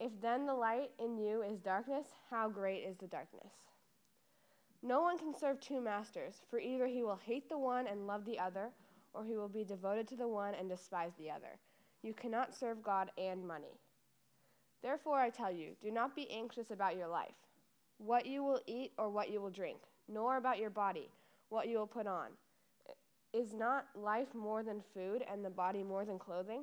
If then the light in you is darkness, how great is the darkness? No one can serve two masters, for either he will hate the one and love the other, or he will be devoted to the one and despise the other. You cannot serve God and money. Therefore, I tell you, do not be anxious about your life, what you will eat or what you will drink, nor about your body, what you will put on. Is not life more than food, and the body more than clothing?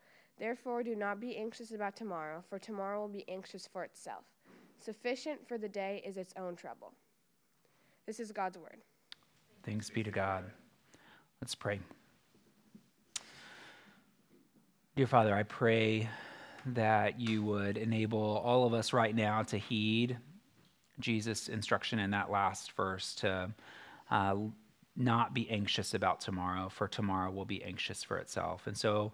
Therefore, do not be anxious about tomorrow, for tomorrow will be anxious for itself. Sufficient for the day is its own trouble. This is God's word. Thanks be to God. Let's pray. Dear Father, I pray that you would enable all of us right now to heed Jesus' instruction in that last verse to uh, not be anxious about tomorrow, for tomorrow will be anxious for itself. And so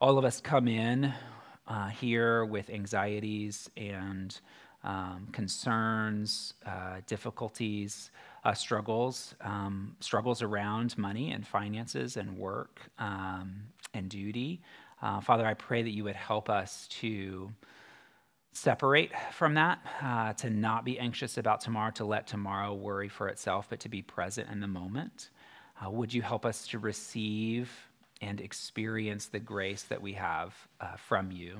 all of us come in uh, here with anxieties and um, concerns, uh, difficulties, uh, struggles, um, struggles around money and finances and work um, and duty. Uh, Father, I pray that you would help us to separate from that, uh, to not be anxious about tomorrow, to let tomorrow worry for itself, but to be present in the moment. Uh, would you help us to receive and experience the grace that we have uh, from you,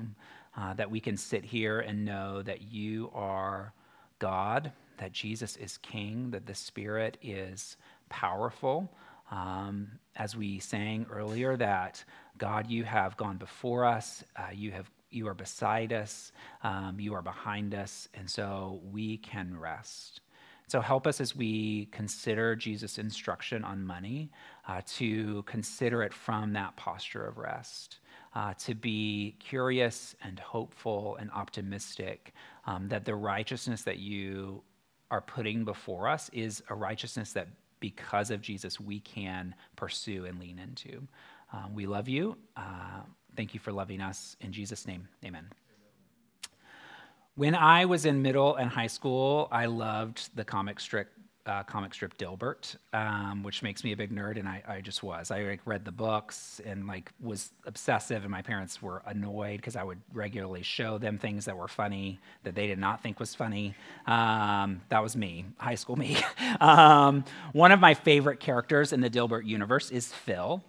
uh, that we can sit here and know that you are God, that Jesus is King, that the Spirit is powerful. Um, as we sang earlier, that God, you have gone before us, uh, you have you are beside us, um, you are behind us, and so we can rest. So help us as we consider Jesus' instruction on money uh, to consider it from that posture of rest, uh, to be curious and hopeful and optimistic um, that the righteousness that you are putting before us is a righteousness that because of Jesus we can pursue and lean into. Um, we love you. Uh, thank you for loving us. In Jesus' name, amen. When I was in middle and high school, I loved the comic strip uh, comic strip Dilbert, um, which makes me a big nerd, and I, I just was. I like, read the books and like was obsessive, and my parents were annoyed because I would regularly show them things that were funny that they did not think was funny. Um, that was me, high school me. um, one of my favorite characters in the Dilbert universe is Phil.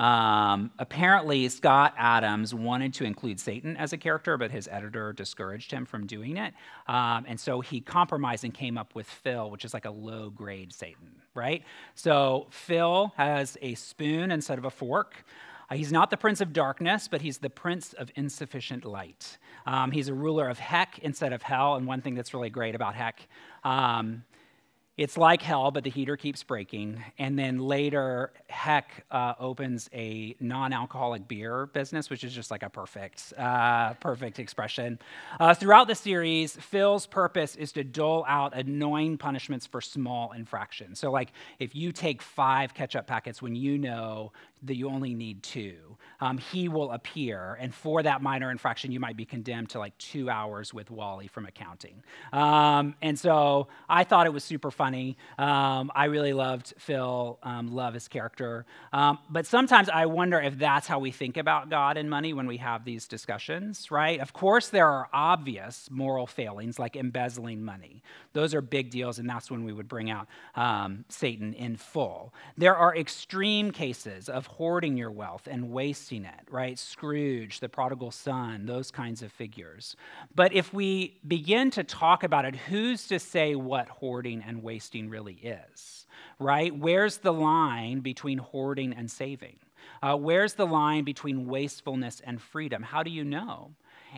Um, apparently, Scott Adams wanted to include Satan as a character, but his editor discouraged him from doing it. Um, and so he compromised and came up with Phil, which is like a low grade Satan, right? So Phil has a spoon instead of a fork. Uh, he's not the prince of darkness, but he's the prince of insufficient light. Um, he's a ruler of heck instead of hell. And one thing that's really great about heck um, it's like hell, but the heater keeps breaking. And then later, Heck uh, opens a non-alcoholic beer business, which is just like a perfect, uh, perfect expression. Uh, throughout the series, Phil's purpose is to dole out annoying punishments for small infractions. So, like if you take five ketchup packets when you know that you only need two. Um, he will appear, and for that minor infraction, you might be condemned to like two hours with Wally from accounting. Um, and so I thought it was super funny. Um, I really loved Phil, um, love his character. Um, but sometimes I wonder if that's how we think about God and money when we have these discussions, right? Of course, there are obvious moral failings like embezzling money. Those are big deals, and that's when we would bring out um, Satan in full. There are extreme cases of hoarding your wealth and wasting it, right? Scrooge, the prodigal son, those kinds of figures. But if we begin to talk about it, who's to say what hoarding and wasting really is, right? Where's the line between hoarding and saving? Uh, where's the line between wastefulness and freedom? How do you know?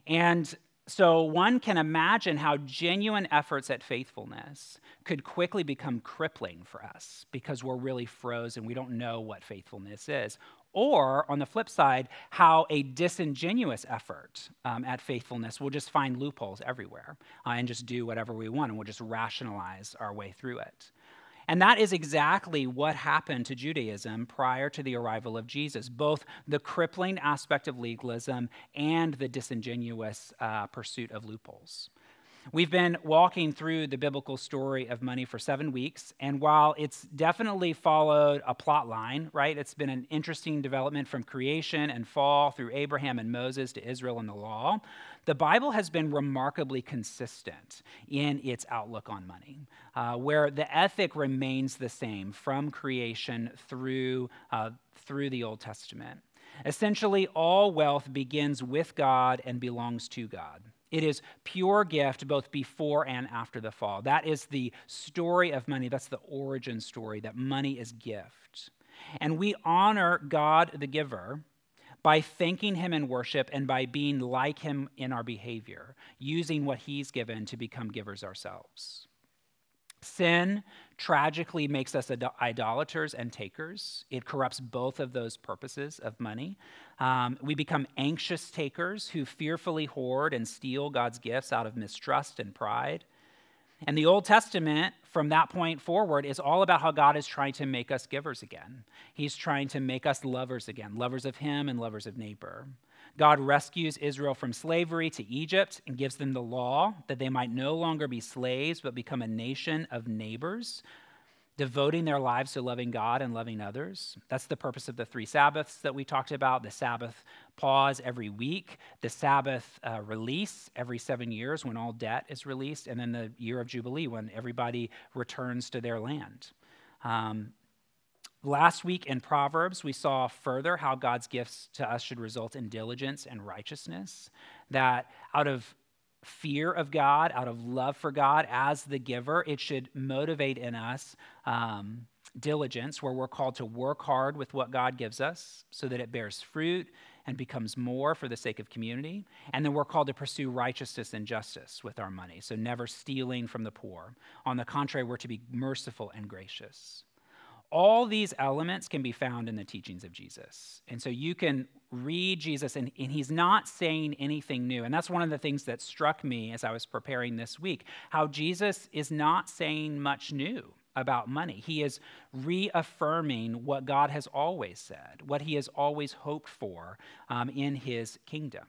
And so one can imagine how genuine efforts at faithfulness could quickly become crippling for us because we're really frozen. We don't know what faithfulness is. Or on the flip side, how a disingenuous effort um, at faithfulness will just find loopholes everywhere uh, and just do whatever we want and we'll just rationalize our way through it. And that is exactly what happened to Judaism prior to the arrival of Jesus, both the crippling aspect of legalism and the disingenuous uh, pursuit of loopholes. We've been walking through the biblical story of money for seven weeks, and while it's definitely followed a plot line, right? It's been an interesting development from creation and fall through Abraham and Moses to Israel and the law. The Bible has been remarkably consistent in its outlook on money, uh, where the ethic remains the same from creation through, uh, through the Old Testament. Essentially, all wealth begins with God and belongs to God. It is pure gift both before and after the fall. That is the story of money. That's the origin story that money is gift. And we honor God the giver by thanking him in worship and by being like him in our behavior, using what he's given to become givers ourselves. Sin tragically makes us idolaters and takers. It corrupts both of those purposes of money. Um, we become anxious takers who fearfully hoard and steal God's gifts out of mistrust and pride. And the Old Testament, from that point forward, is all about how God is trying to make us givers again. He's trying to make us lovers again, lovers of Him and lovers of neighbor. God rescues Israel from slavery to Egypt and gives them the law that they might no longer be slaves, but become a nation of neighbors, devoting their lives to loving God and loving others. That's the purpose of the three Sabbaths that we talked about the Sabbath pause every week, the Sabbath uh, release every seven years when all debt is released, and then the year of Jubilee when everybody returns to their land. Um, Last week in Proverbs, we saw further how God's gifts to us should result in diligence and righteousness. That out of fear of God, out of love for God as the giver, it should motivate in us um, diligence, where we're called to work hard with what God gives us so that it bears fruit and becomes more for the sake of community. And then we're called to pursue righteousness and justice with our money, so never stealing from the poor. On the contrary, we're to be merciful and gracious all these elements can be found in the teachings of Jesus. And so you can read Jesus, and, and, he's not saying anything new. And that's one of the things that struck me as I was preparing this week how Jesus is not saying much new about money. He is reaffirming what God has always said, what he has always hoped for um, in his kingdom.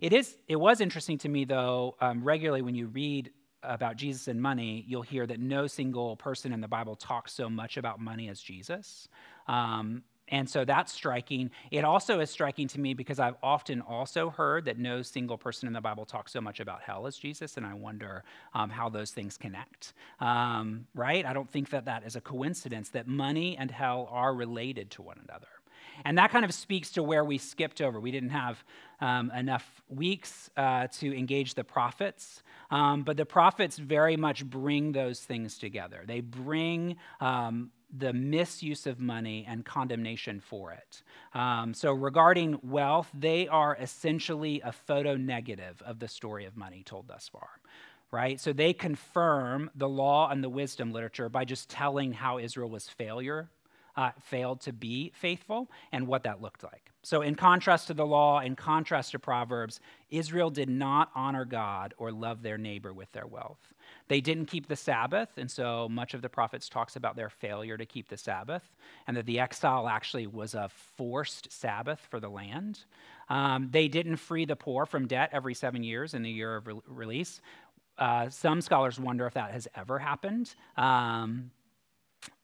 It, is, it was interesting to me, though, um, regularly when you read about Jesus and money, you'll hear that no single person in the Bible talks so much about money as Jesus. Um, and so that's striking. It also is striking to me because I've often also heard that no single person in the Bible talks so much about hell as Jesus, and I wonder um, how those things connect. Um, right? I don't think that that is a coincidence that money and hell are related to one another. And that kind of speaks to where we skipped over. We didn't have um, enough weeks uh, to engage the prophets, um, but the prophets very much bring those things together. They bring um, the misuse of money and condemnation for it. Um, so, regarding wealth, they are essentially a photo negative of the story of money told thus far right? So they confirm the law and the wisdom literature by just telling how Israel was failure uh, failed to be faithful and what that looked like. So, in contrast to the law, in contrast to Proverbs, Israel did not honor God or love their neighbor with their wealth. They didn't keep the Sabbath, and so much of the prophets talks about their failure to keep the Sabbath, and that the exile actually was a forced Sabbath for the land. Um, they didn't free the poor from debt every seven years in the year of re- release. Uh, some scholars wonder if that has ever happened. Um,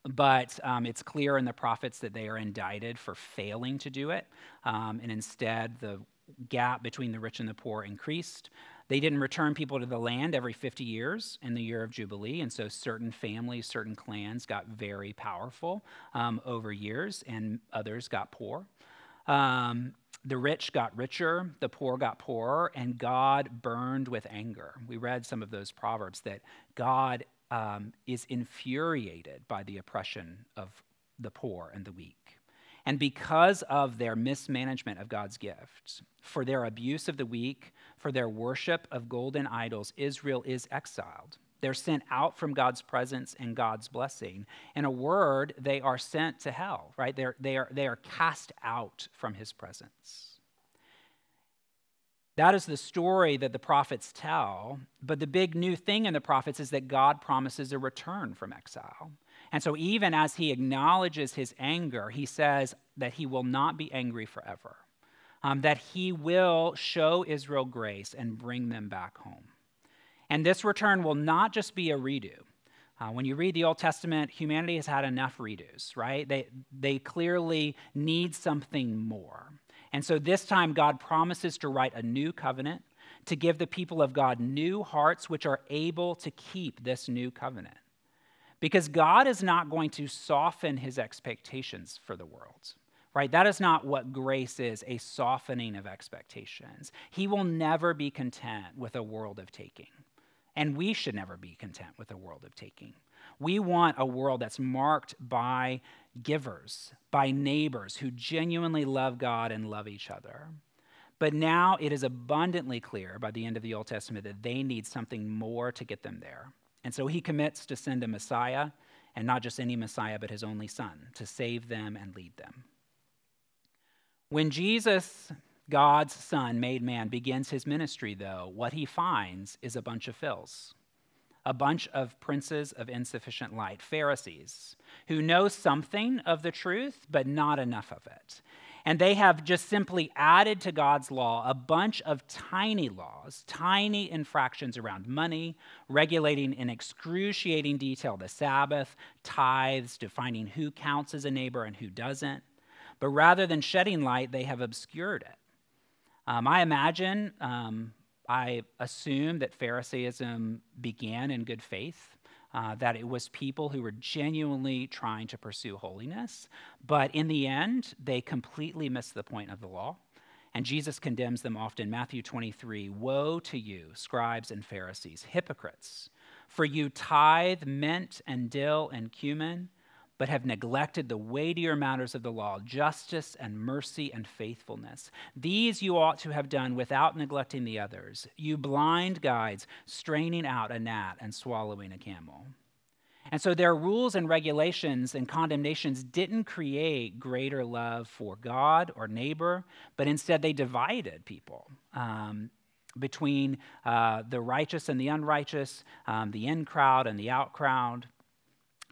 but um, it's clear in the prophets that they are indicted for failing to do it. Um, and instead, the gap between the rich and the poor increased. They didn't return people to the land every 50 years in the year of Jubilee. And so certain families, certain clans got very powerful um, over years, and others got poor. Um, the rich got richer, the poor got poorer, and God burned with anger. We read some of those proverbs that God um, is infuriated by the oppression of the poor and the weak. And because of their mismanagement of God's gifts, for their abuse of the weak, for their worship of golden idols, Israel is exiled. They're sent out from God's presence and God's blessing. In a word, they are sent to hell, right? They're, they, are, they are cast out from his presence. That is the story that the prophets tell. But the big new thing in the prophets is that God promises a return from exile. And so, even as he acknowledges his anger, he says that he will not be angry forever, um, that he will show Israel grace and bring them back home. And this return will not just be a redo. Uh, when you read the Old Testament, humanity has had enough redos, right? They, they clearly need something more. And so this time, God promises to write a new covenant, to give the people of God new hearts which are able to keep this new covenant. Because God is not going to soften his expectations for the world, right? That is not what grace is a softening of expectations. He will never be content with a world of taking. And we should never be content with a world of taking. We want a world that's marked by givers, by neighbors who genuinely love God and love each other. But now it is abundantly clear by the end of the Old Testament that they need something more to get them there. And so he commits to send a Messiah, and not just any Messiah, but his only Son, to save them and lead them. When Jesus, God's Son, made man, begins his ministry, though, what he finds is a bunch of Phils a bunch of princes of insufficient light, Pharisees, who know something of the truth, but not enough of it. And they have just simply added to God's law a bunch of tiny laws, tiny infractions around money, regulating in excruciating detail the Sabbath, tithes, defining who counts as a neighbor and who doesn't. But rather than shedding light, they have obscured it. Um, I imagine um, I assume that Pharisaism began in good faith, uh, that it was people who were genuinely trying to pursue holiness, but in the end, they completely missed the point of the law. And Jesus condemns them often. Matthew 23 Woe to you, scribes and Pharisees, hypocrites, for you tithe mint and dill and cumin but have neglected the weightier matters of the law, justice and mercy and faithfulness. These you ought to have done without neglecting the others. You blind guides, straining out a gnat and swallowing a camel. And so their rules and regulations and condemnations didn't create greater love for God or neighbor, but instead they divided people. Um, between uh, the righteous and the unrighteous, um, the in crowd and the out crowd.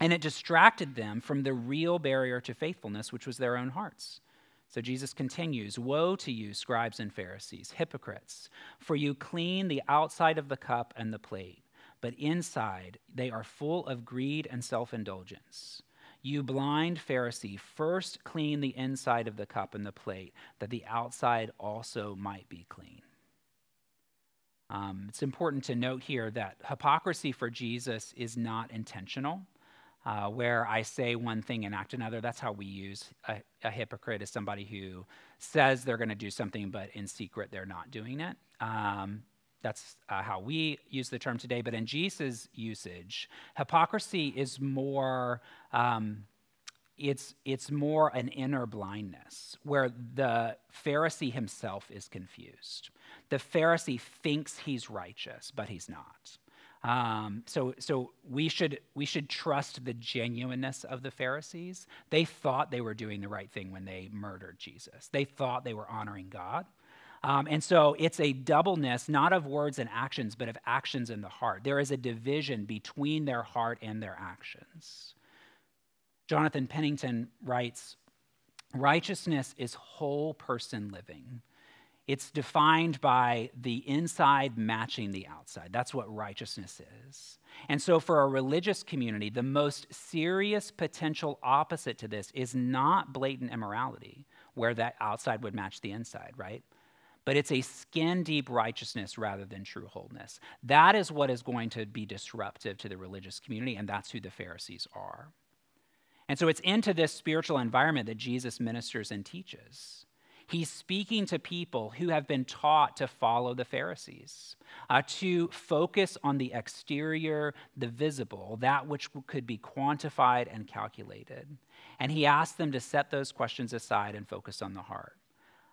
And it distracted them from the real barrier to faithfulness, which was their own hearts. So Jesus continues Woe to you, scribes and Pharisees, hypocrites, for you clean the outside of the cup and the plate, but inside they are full of greed and self indulgence. You blind Pharisee, first clean the inside of the cup and the plate, that the outside also might be clean. Um, it's important to note here that hypocrisy for Jesus is not intentional uh, where I say one thing and act another. That's how we use a, a hypocrite as somebody who says they're going to do something, but in secret they're not doing it. Um, that's uh, how we use the term today. But in Jesus' usage, hypocrisy is more. Um, it's, it's more an inner blindness where the Pharisee himself is confused. The Pharisee thinks he's righteous, but he's not. Um, so, so we should we should trust the genuineness of the Pharisees. They thought they were doing the right thing when they murdered Jesus. They thought they were honoring God. Um, and so it's a doubleness, not of words and actions, but of actions in the heart. There is a division between their heart and their actions. Jonathan Pennington writes Righteousness is whole person living. It's defined by the inside matching the outside. That's what righteousness is. And so, for a religious community, the most serious potential opposite to this is not blatant immorality, where that outside would match the inside, right? But it's a skin deep righteousness rather than true wholeness. That is what is going to be disruptive to the religious community, and that's who the Pharisees are. And so, it's into this spiritual environment that Jesus ministers and teaches. He's speaking to people who have been taught to follow the Pharisees, uh, to focus on the exterior, the visible, that which could be quantified and calculated. And he asks them to set those questions aside and focus on the heart.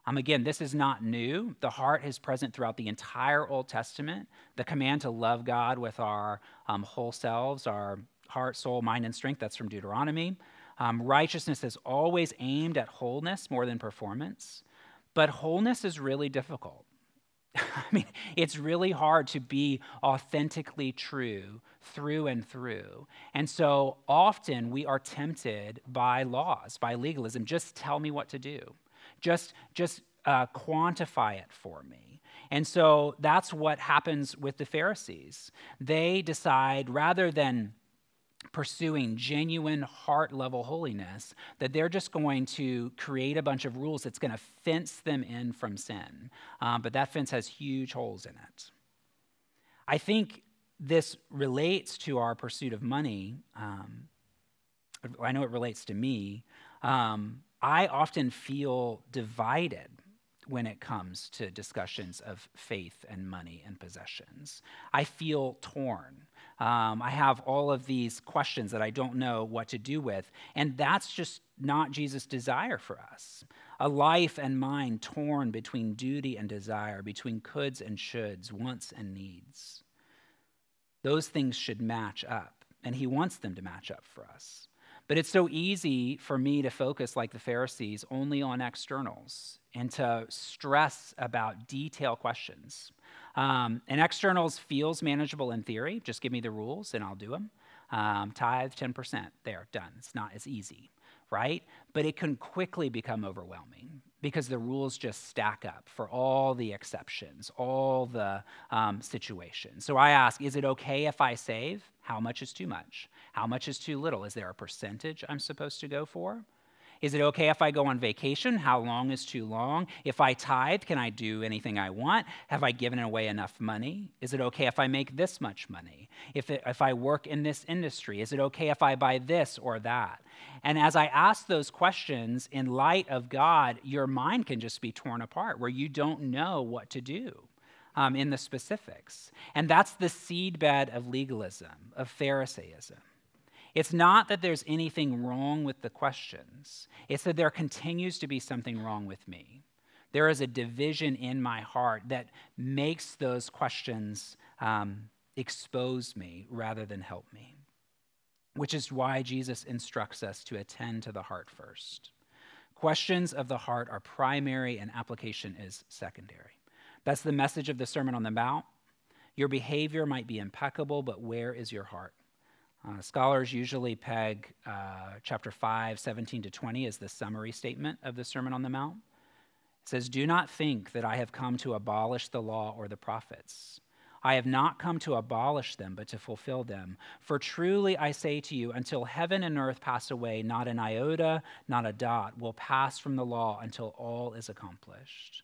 Um, again, this is not new. The heart is present throughout the entire Old Testament. The command to love God with our um, whole selves, our heart, soul, mind, and strength, that's from Deuteronomy. Um, righteousness is always aimed at wholeness more than performance, but wholeness is really difficult. I mean, it's really hard to be authentically true through and through. And so often we are tempted by laws, by legalism. Just tell me what to do. Just, just uh, quantify it for me. And so that's what happens with the Pharisees. They decide rather than pursuing genuine heart level holiness, that they're just going to create a bunch of rules that's going to fence them in from sin. Um, but that fence has huge holes in it. I think this relates to our pursuit of money. Um, I know it relates to me. Um, I often feel divided when it comes to discussions of faith and money and possessions. I feel torn. Um, I have all of these questions that I don't know what to do with. And that's just not Jesus' desire for us. A life and mind torn between duty and desire, between coulds and shoulds, wants and needs. Those things should match up, and he wants them to match up for us. But it's so easy for me to focus, like the Pharisees, only on externals and to stress about detail questions. Um, and externals feels manageable in theory. Just give me the rules and I'll do them. Um, tithe 10%, there, done. It's not as easy, right? But it can quickly become overwhelming because the rules just stack up for all the exceptions, all the um, situations. So I ask, is it okay if I save? How much is too much? How much is too little? Is there a percentage I'm supposed to go for? Is it okay if I go on vacation? How long is too long? If I tithe, can I do anything I want? Have I given away enough money? Is it okay if I make this much money? If, it, if I work in this industry, is it okay if I buy this or that? And as I ask those questions in light of God, your mind can just be torn apart where you don't know what to do. Um, in the specifics. And that's the seedbed of legalism, of Pharisaism. It's not that there's anything wrong with the questions, it's that there continues to be something wrong with me. There is a division in my heart that makes those questions um, expose me rather than help me, which is why Jesus instructs us to attend to the heart first. Questions of the heart are primary and application is secondary. That's the message of the Sermon on the Mount. Your behavior might be impeccable, but where is your heart? Uh, scholars usually peg uh, chapter 5, 17 to 20 as the summary statement of the Sermon on the Mount. It says, Do not think that I have come to abolish the law or the prophets. I have not come to abolish them, but to fulfill them. For truly I say to you, until heaven and earth pass away, not an iota, not a dot will pass from the law until all is accomplished.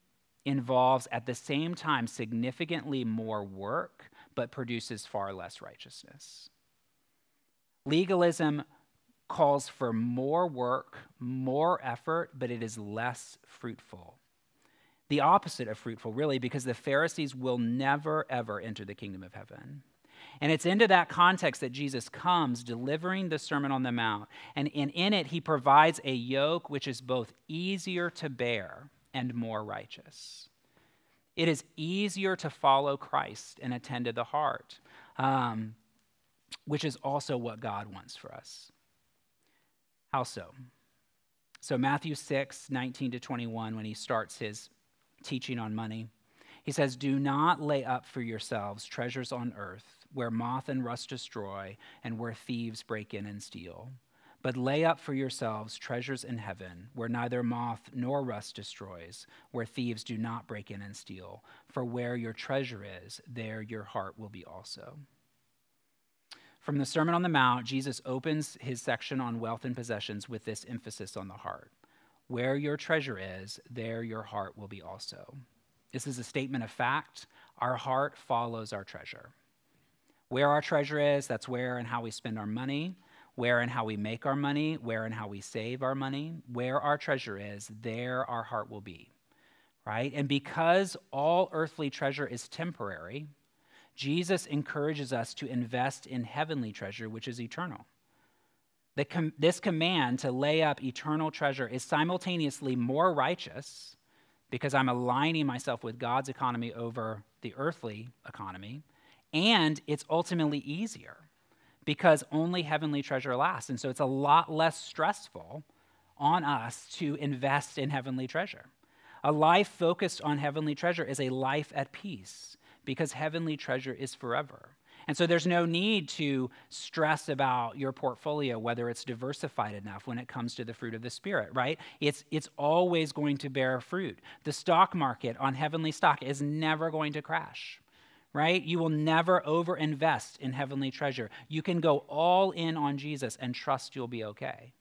involves at the same time significantly more work, but produces far less righteousness. Legalism calls for more work, more effort, but it is less fruitful. The opposite of fruitful, really, because the Pharisees will never, ever enter the kingdom of heaven. And it's into that context that Jesus comes delivering the Sermon on the Mount. And, and in it, he provides a yoke which is both easier to bear and more righteous. It is easier to follow Christ and attend to the heart, um, which is also what God wants for us. How so? So, Matthew 6, 19 to 21, when he starts his teaching on money, he says, Do not lay up for yourselves treasures on earth where moth and rust destroy and where thieves break in and steal. But lay up for yourselves treasures in heaven, where neither moth nor rust destroys, where thieves do not break in and steal. For where your treasure is, there your heart will be also. From the Sermon on the Mount, Jesus opens his section on wealth and possessions with this emphasis on the heart. Where your treasure is, there your heart will be also. This is a statement of fact. Our heart follows our treasure. Where our treasure is, that's where and how we spend our money where and how we make our money, where and how we save our money, where our treasure is, there our heart will be. Right? And because all earthly treasure is temporary, Jesus encourages us to invest in heavenly treasure, which is eternal. Com- this command to lay up eternal treasure is simultaneously more righteous because I'm aligning myself with God's economy over the earthly economy, and it's ultimately easier because only heavenly treasure lasts. And so it's a lot less stressful on us to invest in heavenly treasure. A life focused on heavenly treasure is a life at peace because heavenly treasure is forever. And so there's no need to stress about your portfolio, whether it's diversified enough when it comes to the fruit of the Spirit, right? It's, it's always going to bear fruit. The stock market on heavenly stock is never going to crash right? You will never overinvest in heavenly treasure. You can go all in on Jesus and trust you'll be okay.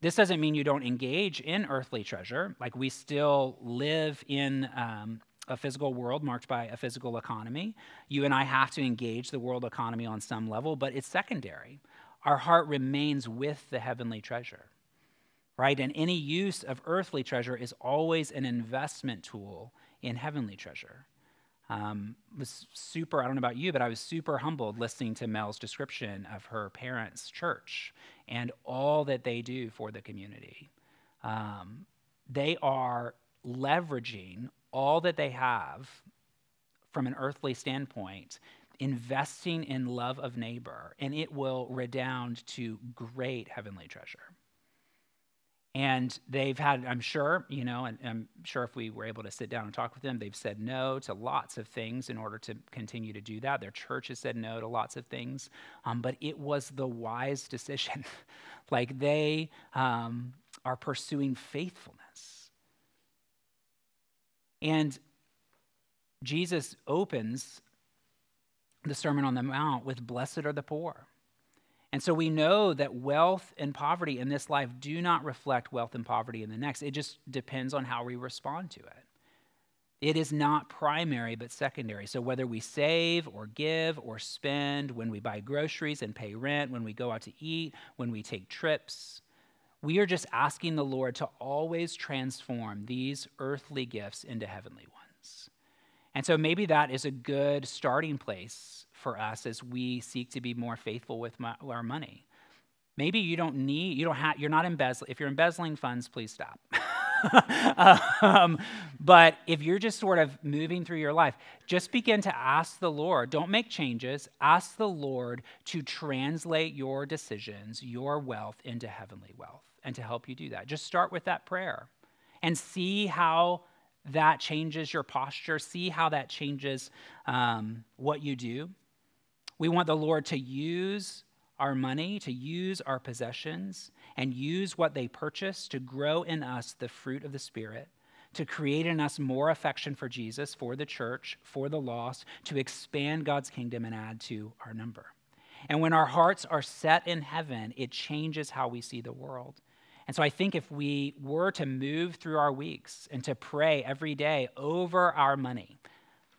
This doesn't mean you don't engage in earthly treasure. Like we still live in um, a physical world marked by a physical economy. You and I have to engage the world economy on some level, but it's secondary. Our heart remains with the heavenly treasure, right? And any use of earthly treasure is always an investment tool in heavenly treasure um, was super, I don't know about you, but I was super humbled listening to Mel's description of her parents' church and all that they do for the community. Um, they are leveraging all that they have from an earthly standpoint, investing in love of neighbor, and it will redound to great heavenly treasure. And they've had, I'm sure, you know, and I'm sure if we were able to sit down and talk with them, they've said no to lots of things in order to continue to do that. Their church has said no to lots of things, um, but it was the wise decision. like they um, are pursuing faithfulness. And Jesus opens the Sermon on the Mount with Blessed are the poor. And so we know that wealth and poverty in this life do not reflect wealth and poverty in the next. It just depends on how we respond to it. It is not primary, but secondary. So whether we save or give or spend, when we buy groceries and pay rent, when we go out to eat, when we take trips, we are just asking the Lord to always transform these earthly gifts into heavenly ones. And so maybe that is a good starting place for us as we seek to be more faithful with my, our money. Maybe you don't need, you don't have, you're not embezzling. If you're embezzling funds, please stop. um, but if you're just sort of moving through your life, just begin to ask the Lord. Don't make changes. Ask the Lord to translate your decisions, your wealth, into heavenly wealth and to help you do that. Just start with that prayer and see how that changes your posture. See how that changes um, what you do. We want the Lord to use our money, to use our possessions, and use what they purchase to grow in us the fruit of the Spirit, to create in us more affection for Jesus, for the church, for the lost, to expand God's kingdom and add to our number. And when our hearts are set in heaven, it changes how we see the world. And so I think if we were to move through our weeks and to pray every day over our money,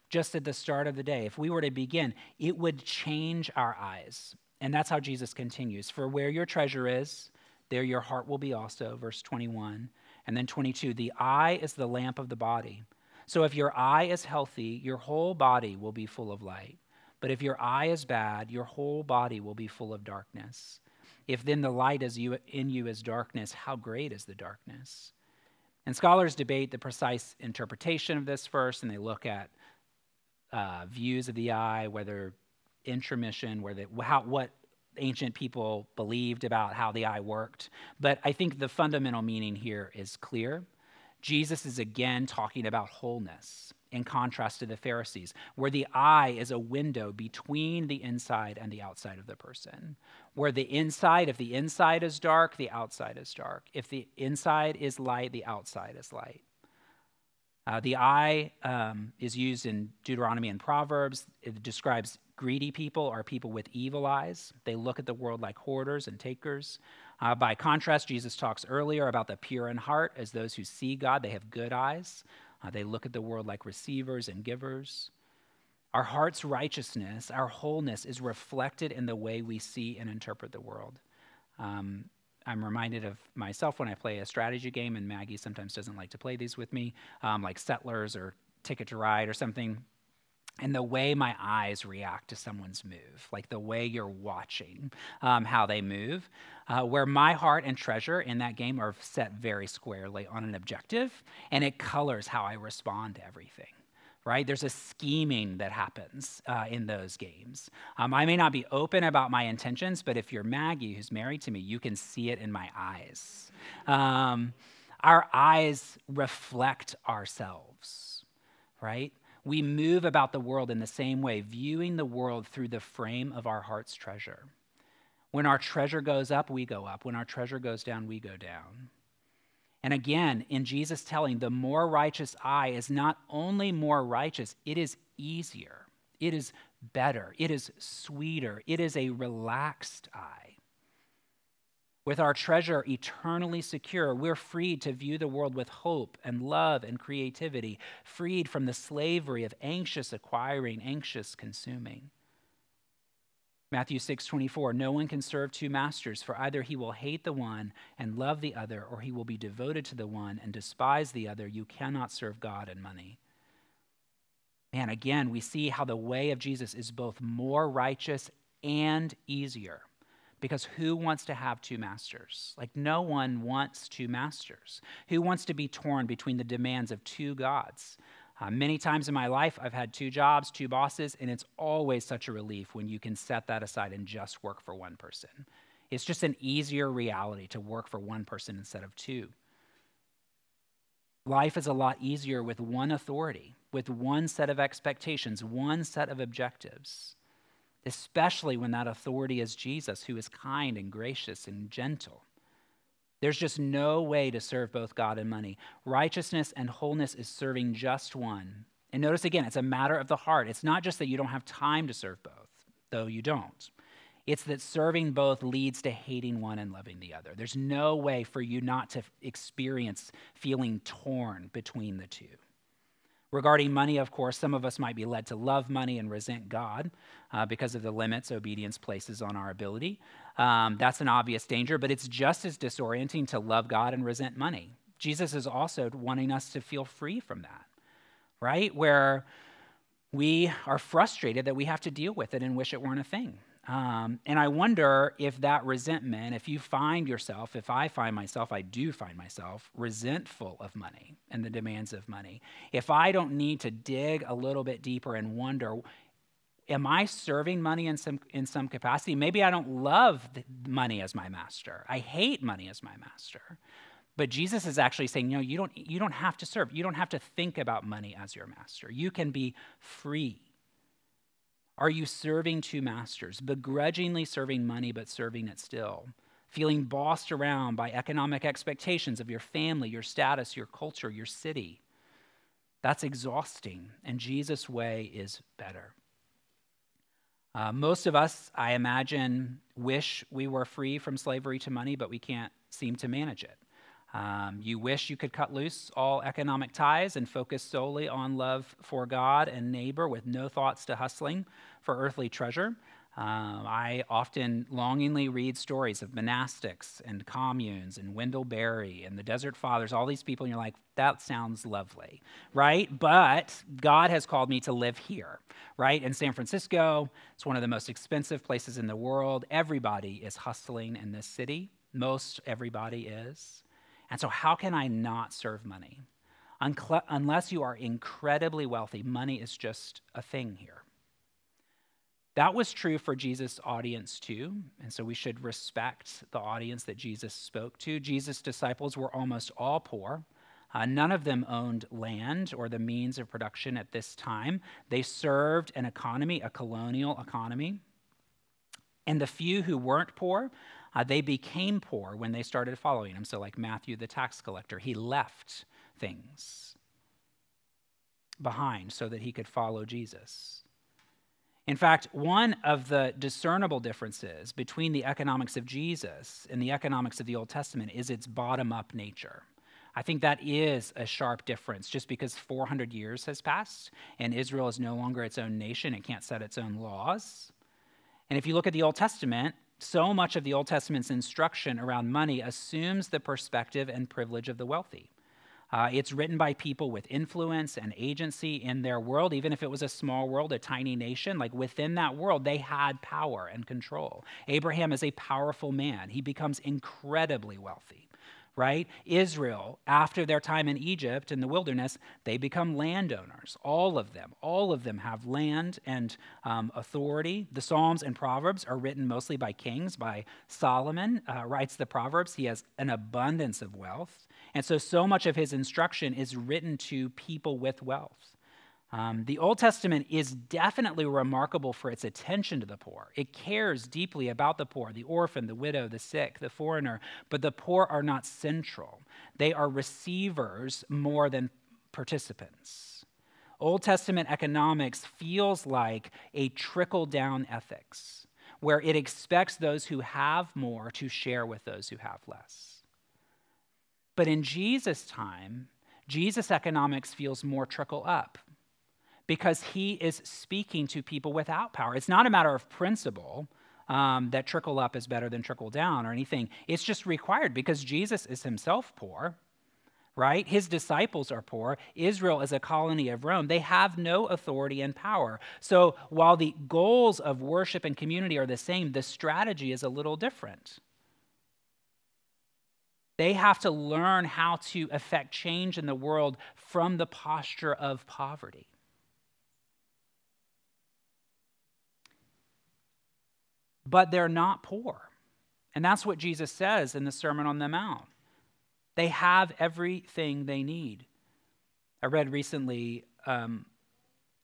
just at the start of the day, if we were to begin, it would change our eyes. And that's how Jesus continues. For where your treasure is, there your heart will be also, verse 21. And then 22, the eye is the lamp of the body. So if your eye is healthy, your whole body will be full of light. But if your eye is bad, your whole body will be full of darkness. If then the light is you, in you is darkness, how great is the darkness? And scholars debate the precise interpretation of this verse, and they look at uh, views of the eye, whether intromission, where the, how, what ancient people believed about how the eye worked. But I think the fundamental meaning here is clear. Jesus is again talking about wholeness in contrast to the Pharisees, where the eye is a window between the inside and the outside of the person. Where the inside, if the inside is dark, the outside is dark. If the inside is light, the outside is light. Uh, the eye um, is used in Deuteronomy and Proverbs. It describes greedy people are people with evil eyes. They look at the world like hoarders and takers. Uh, by contrast, Jesus talks earlier about the pure in heart as those who see God. They have good eyes. Uh, they look at the world like receivers and givers. Our heart's righteousness, our wholeness, is reflected in the way we see and interpret the world. Um, I'm reminded of myself when I play a strategy game, and Maggie sometimes doesn't like to play these with me, um, like Settlers or Ticket to Ride or something. And the way my eyes react to someone's move, like the way you're watching um, how they move, uh, where my heart and treasure in that game are set very squarely on an objective, and it colors how I respond to everything right? There's a scheming that happens uh, in those games. Um, I may not be open about my intentions, but if you're Maggie, who's married to me, you can see it in my eyes. Um, our eyes reflect ourselves, right? We move about the world in the same way, viewing the world through the frame of our heart's treasure. When our treasure goes up, we go up. When our treasure goes down, we go down. And again, in Jesus telling, the more righteous eye is not only more righteous, it is easier, it is better, it is sweeter, it is a relaxed eye. With our treasure eternally secure, we're freed to view the world with hope and love and creativity, freed from the slavery of anxious acquiring, anxious consuming. Matthew 6, 24, no one can serve two masters, for either he will hate the one and love the other, or he will be devoted to the one and despise the other. You cannot serve God and money. Man, again, we see how the way of Jesus is both more righteous and easier. Because who wants to have two masters? Like, no one wants two masters. Who wants to be torn between the demands of two gods? Uh, many times in my life, I've had two jobs, two bosses, and it's always such a relief when you can set that aside and just work for one person. It's just an easier reality to work for one person instead of two. Life is a lot easier with one authority, with one set of expectations, one set of objectives, especially when that authority is Jesus, who is kind and gracious and gentle. There's just no way to serve both God and money. Righteousness and wholeness is serving just one. And notice again, it's a matter of the heart. It's not just that you don't have time to serve both, though you don't. It's that serving both leads to hating one and loving the other. There's no way for you not to experience feeling torn between the two. Regarding money, of course, some of us might be led to love money and resent God uh, because of the limits obedience places on our ability. Um, that's an obvious danger, but it's just as disorienting to love God and resent money. Jesus is also wanting us to feel free from that, right? Where we are frustrated that we have to deal with it and wish it weren't a thing. Um, and I wonder if that resentment, if you find yourself, if I find myself, I do find myself resentful of money and the demands of money. If I don't need to dig a little bit deeper and wonder, am I serving money in some, in some capacity? Maybe I don't love money as my master. I hate money as my master. But Jesus is actually saying, know, you don't, you don't have to serve. You don't have to think about money as your master. You can be free are you serving two masters, begrudgingly serving money but serving it still? Feeling bossed around by economic expectations of your family, your status, your culture, your city? That's exhausting, and Jesus' way is better. Uh, most of us, I imagine, wish we were free from slavery to money, but we can't seem to manage it. Um, you wish you could cut loose all economic ties and focus solely on love for God and neighbor with no thoughts to hustling for earthly treasure. Um, I often longingly read stories of monastics and communes and Wendell Berry and the Desert Fathers, all these people, and you're like, that sounds lovely, right? But God has called me to live here, right? In San Francisco, it's one of the most expensive places in the world. Everybody is hustling in this city, most everybody is. And so, how can I not serve money? Unless you are incredibly wealthy, money is just a thing here. That was true for Jesus' audience too, and so we should respect the audience that Jesus spoke to. Jesus' disciples were almost all poor. Uh, none of them owned land or the means of production at this time. They served an economy, a colonial economy. And the few who weren't poor, uh, they became poor when they started following him. So, like Matthew the tax collector, he left things behind so that he could follow Jesus. In fact, one of the discernible differences between the economics of Jesus and the economics of the Old Testament is its bottom up nature. I think that is a sharp difference. Just because 400 years has passed and Israel is no longer its own nation, it can't set its own laws. And if you look at the Old Testament, so much of the Old Testament's instruction around money assumes the perspective and privilege of the wealthy. Uh, it's written by people with influence and agency in their world, even if it was a small world, a tiny nation. Like within that world, they had power and control. Abraham is a powerful man, he becomes incredibly wealthy right? Israel, after their time in Egypt in the wilderness, they become landowners. All of them, all of them have land and um, authority. The Psalms and Proverbs are written mostly by kings. By Solomon uh, writes the Proverbs. He has an abundance of wealth. And so, so much of his instruction is written to people with wealth. Um, the Old Testament is definitely remarkable for its attention to the poor. It cares deeply about the poor, the orphan, the widow, the sick, the foreigner, but the poor are not central. They are receivers more than participants. Old Testament economics feels like a trickle down ethics, where it expects those who have more to share with those who have less. But in Jesus' time, Jesus' economics feels more trickle up because he is speaking to people without power. It's not a matter of principle um, that trickle up is better than trickle down or anything. It's just required because Jesus is himself poor, right? His disciples are poor. Israel is a colony of Rome. They have no authority and power. So while the goals of worship and community are the same, the strategy is a little different. They have to learn how to affect change in the world from the posture of poverty. But they're not poor. And that's what Jesus says in the Sermon on the Mount. They have everything they need. I read recently um,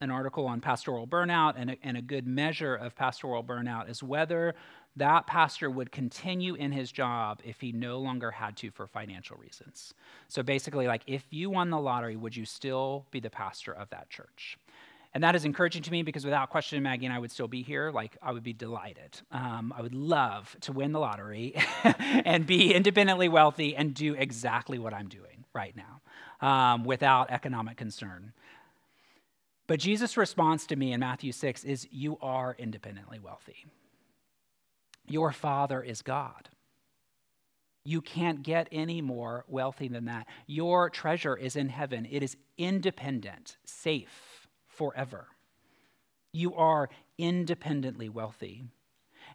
an article on pastoral burnout, and a, and a good measure of pastoral burnout is whether that pastor would continue in his job if he no longer had to for financial reasons. So basically, like if you won the lottery, would you still be the pastor of that church? And that is encouraging to me because without question, Maggie and I would still be here. Like, I would be delighted. Um, I would love to win the lottery and be independently wealthy and do exactly what I'm doing right now um, without economic concern. But Jesus' response to me in Matthew 6 is, You are independently wealthy. Your Father is God. You can't get any more wealthy than that. Your treasure is in heaven, it is independent, safe forever. You are independently wealthy.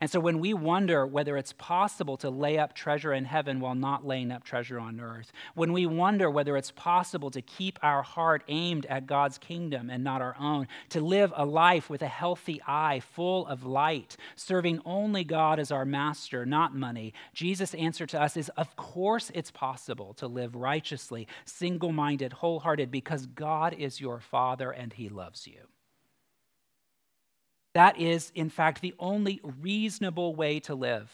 And so when we wonder whether it's possible to lay up treasure in heaven while not laying up treasure on earth, when we wonder whether it's possible to keep our heart aimed at God's kingdom and not our own, to live a life with a healthy eye, full of light, serving only God as our master, not money, Jesus' answer to us is of course it's possible to live righteously, single minded, wholehearted, because God is your Father and He loves you. That is, in fact, the only reasonable way to live.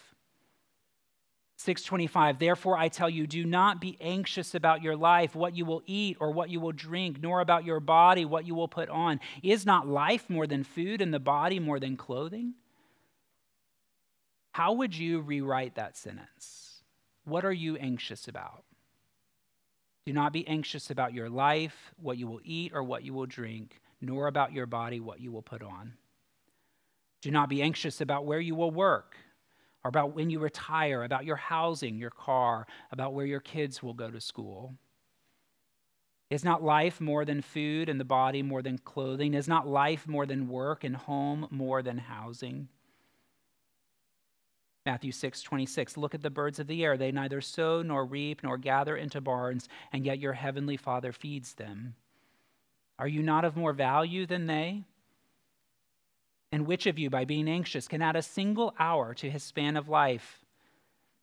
625 Therefore I tell you do not be anxious about your life what you will eat or what you will drink nor about your body what you will put on. Is not life more than food and the body more than clothing? How would you rewrite that sentence? What are you anxious about? Do not be anxious about your life what you will eat or what you will drink nor about your body what you will put on Do not be anxious about where you will work or about when you retire, about your housing, your car, about where your kids will go to school. Is not life more than food and the body more than clothing? Is not life more than work and home more than housing? Matthew 6, 26. Look at the birds of the air. They neither sow nor reap nor gather into barns, and yet your heavenly Father feeds them. Are you not of more value than they? And which of you, by being anxious, can add a single hour to his span of life?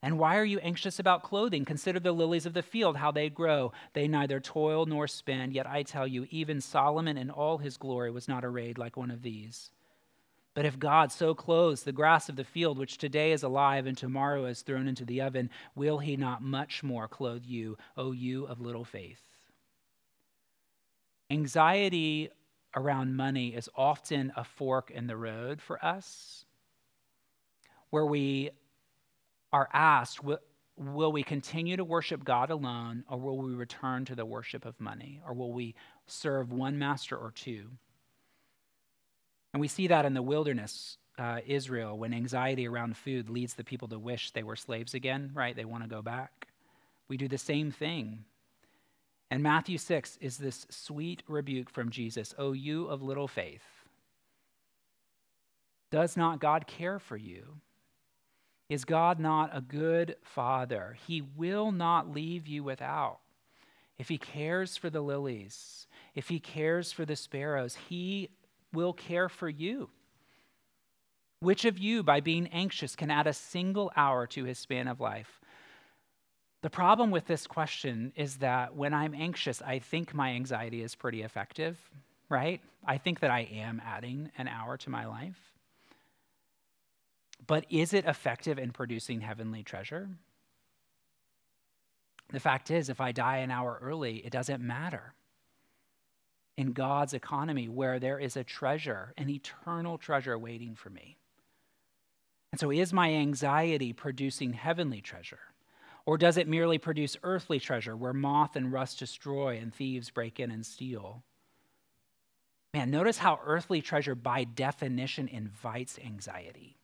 And why are you anxious about clothing? Consider the lilies of the field, how they grow. They neither toil nor spin. Yet I tell you, even Solomon in all his glory was not arrayed like one of these. But if God so clothes the grass of the field, which today is alive and tomorrow is thrown into the oven, will he not much more clothe you, O you of little faith? Anxiety around money is often a fork in the road for us, where we are asked, will we continue to worship God alone, or will we return to the worship of money, or will we serve one master or two? And we see that in the wilderness, uh, Israel, when anxiety around food leads the people to wish they were slaves again, right? They want to go back. We do the same thing and Matthew 6 is this sweet rebuke from Jesus O you of little faith, does not God care for you? Is God not a good father? He will not leave you without. If he cares for the lilies, if he cares for the sparrows, he will care for you. Which of you, by being anxious, can add a single hour to his span of life? The problem with this question is that when I'm anxious, I think my anxiety is pretty effective, right? I think that I am adding an hour to my life. But is it effective in producing heavenly treasure? The fact is, if I die an hour early, it doesn't matter. In God's economy, where there is a treasure, an eternal treasure waiting for me. And so, is my anxiety producing heavenly treasure? Or does it merely produce earthly treasure where moth and rust destroy and thieves break in and steal? Man, notice how earthly treasure by definition invites anxiety,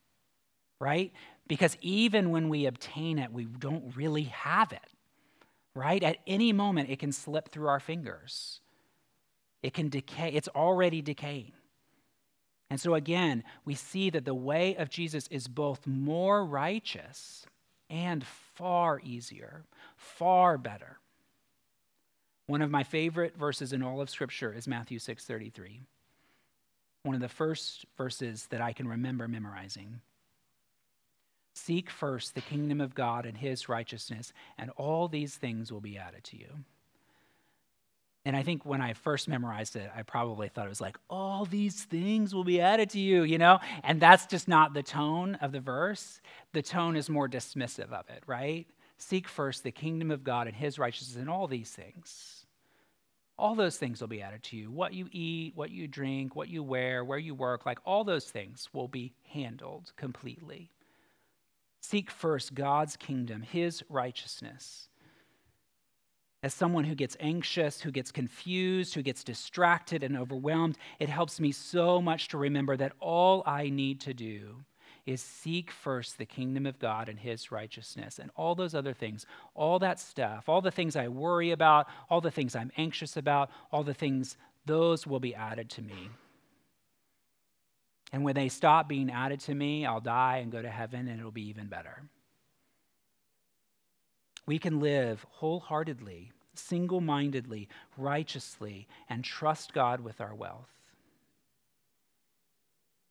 right? Because even when we obtain it, we don't really have it, right? At any moment, it can slip through our fingers. It can decay, it's already decaying. And so, again, we see that the way of Jesus is both more righteous and far easier, far better. One of my favorite verses in all of scripture is Matthew 6:33. One of the first verses that I can remember memorizing. Seek first the kingdom of God and his righteousness, and all these things will be added to you. And I think when I first memorized it, I probably thought it was like, all these things will be added to you, you know? And that's just not the tone of the verse. The tone is more dismissive of it, right? Seek first the kingdom of God and his righteousness and all these things. All those things will be added to you. What you eat, what you drink, what you wear, where you work, like all those things will be handled completely. Seek first God's kingdom, his righteousness as someone who gets anxious, who gets confused, who gets distracted and overwhelmed, it helps me so much to remember that all I need to do is seek first the kingdom of God and his righteousness and all those other things, all that stuff, all the things I worry about, all the things I'm anxious about, all the things, those will be added to me. And when they stop being added to me, I'll die and go to heaven and it'll be even better we can live wholeheartedly, single mindedly, righteously, and trust God with our wealth.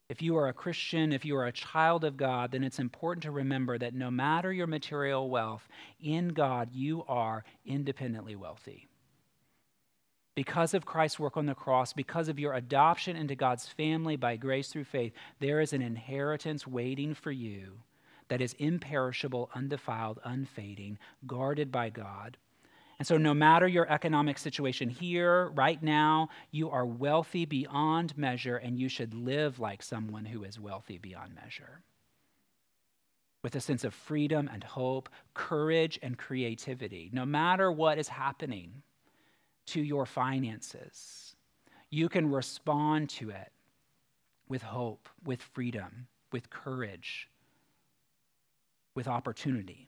If you are a Christian, if you are a child of God, then it's important to remember that no matter your material wealth, in God you are independently wealthy. Because of Christ's work on the cross, because of your adoption into God's family by grace through faith, there is an inheritance waiting for you that is imperishable, undefiled, unfading, guarded by God. And so, no matter your economic situation here, right now, you are wealthy beyond measure, and you should live like someone who is wealthy beyond measure. With a sense of freedom and hope, courage and creativity, no matter what is happening to your finances, you can respond to it with hope, with freedom, with courage, with opportunity.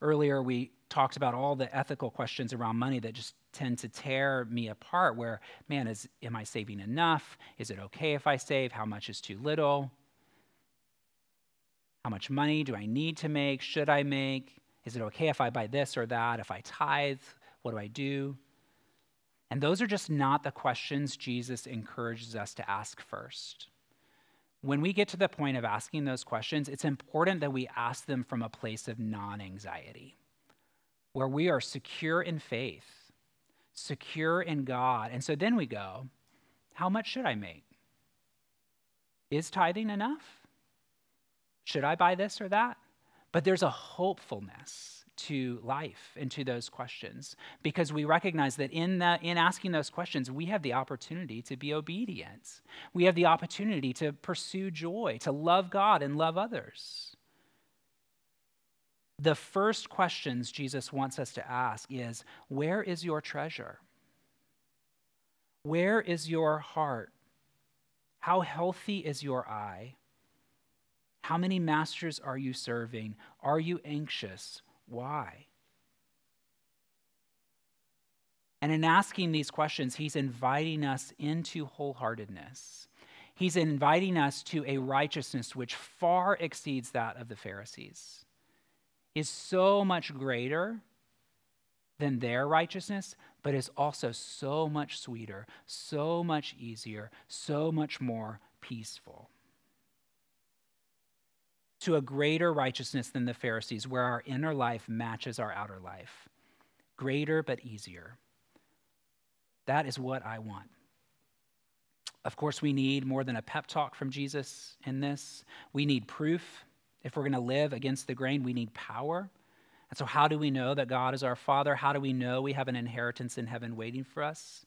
Earlier, we talked about all the ethical questions around money that just tend to tear me apart where man is am i saving enough? Is it okay if i save? How much is too little? How much money do i need to make? Should i make? Is it okay if i buy this or that? If i tithe what do i do? And those are just not the questions jesus encourages us to ask first when we get to the point of asking those questions it's important that we ask them from a place of non-anxiety where we are secure in faith secure in God. And so then we go, how much should I make? Is tithing enough? Should I buy this or that? But there's a hopefulness to life and to those questions because we recognize that in, the, in asking those questions, we have the opportunity to be obedient. We have the opportunity to pursue joy, to love God and love others the first questions Jesus wants us to ask is Where is your treasure? Where is your heart? How healthy is your eye? How many masters are you serving? Are you anxious? Why? And in asking these questions, he's inviting us into wholeheartedness. He's inviting us to a righteousness which far exceeds that of the Pharisees is so much greater than their righteousness, but is also so much sweeter, so much easier, so much more peaceful. To a greater righteousness than the Pharisees, where our inner life matches our outer life. Greater but easier. That is what I want. Of course, we need more than a pep talk from Jesus in this. We need proof if we're going to live against the grain, we need power. And so, how do we know that God is our Father? How do we know we have an inheritance in heaven waiting for us?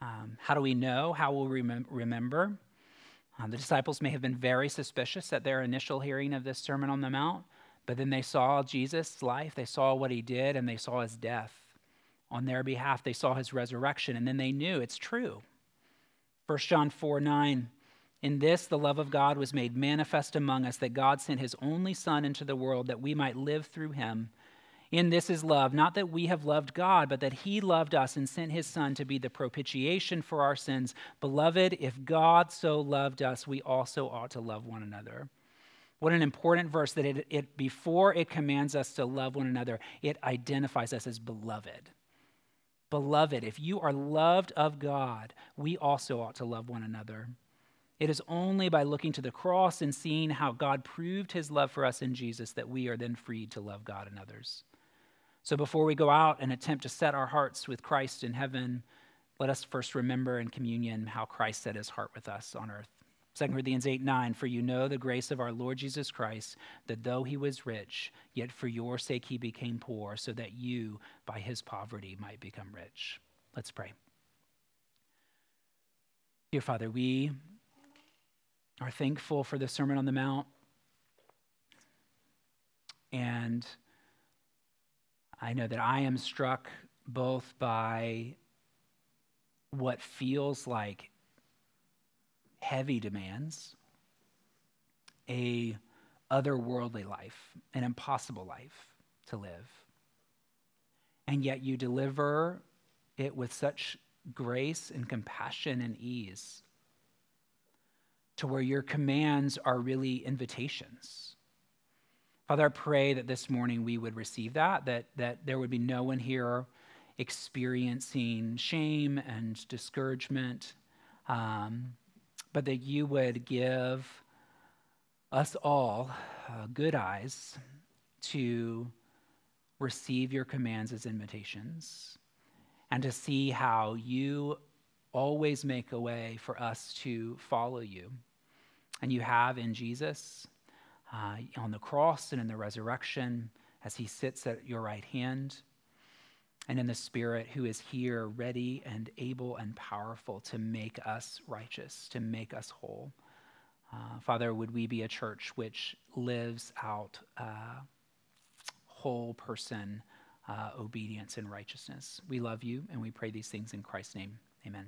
Um, how do we know? How will we remem- remember? Um, the disciples may have been very suspicious at their initial hearing of this Sermon on the Mount, but then they saw Jesus' life, they saw what he did, and they saw his death. On their behalf, they saw his resurrection, and then they knew it's true. 1 John 4 9 in this, the love of God was made manifest among us, that God sent his only Son into the world that we might live through him. In this is love, not that we have loved God, but that he loved us and sent his Son to be the propitiation for our sins. Beloved, if God so loved us, we also ought to love one another. What an important verse that it, it before it commands us to love one another, it identifies us as beloved. Beloved, if you are loved of God, we also ought to love one another. It is only by looking to the cross and seeing how God proved his love for us in Jesus that we are then freed to love God and others. So before we go out and attempt to set our hearts with Christ in heaven, let us first remember in communion how Christ set his heart with us on earth. 2 Corinthians 8 9, for you know the grace of our Lord Jesus Christ, that though he was rich, yet for your sake he became poor, so that you, by his poverty, might become rich. Let's pray. Dear Father, we are thankful for the Sermon on the Mount. And I know that I am struck both by what feels like heavy demands, a otherworldly life, an impossible life to live. And yet you deliver it with such grace and compassion and ease to where your commands are really invitations. Father, I pray that this morning we would receive that, that, that there would be no one here experiencing shame and discouragement, um, but that you would give us all uh, good eyes to receive your commands as invitations and to see how you always make a way for us to follow you. And you have in Jesus uh, on the cross and in the resurrection as he sits at your right hand, and in the Spirit who is here, ready and able and powerful to make us righteous, to make us whole. Uh, Father, would we be a church which lives out uh, whole person uh, obedience and righteousness? We love you and we pray these things in Christ's name. Amen.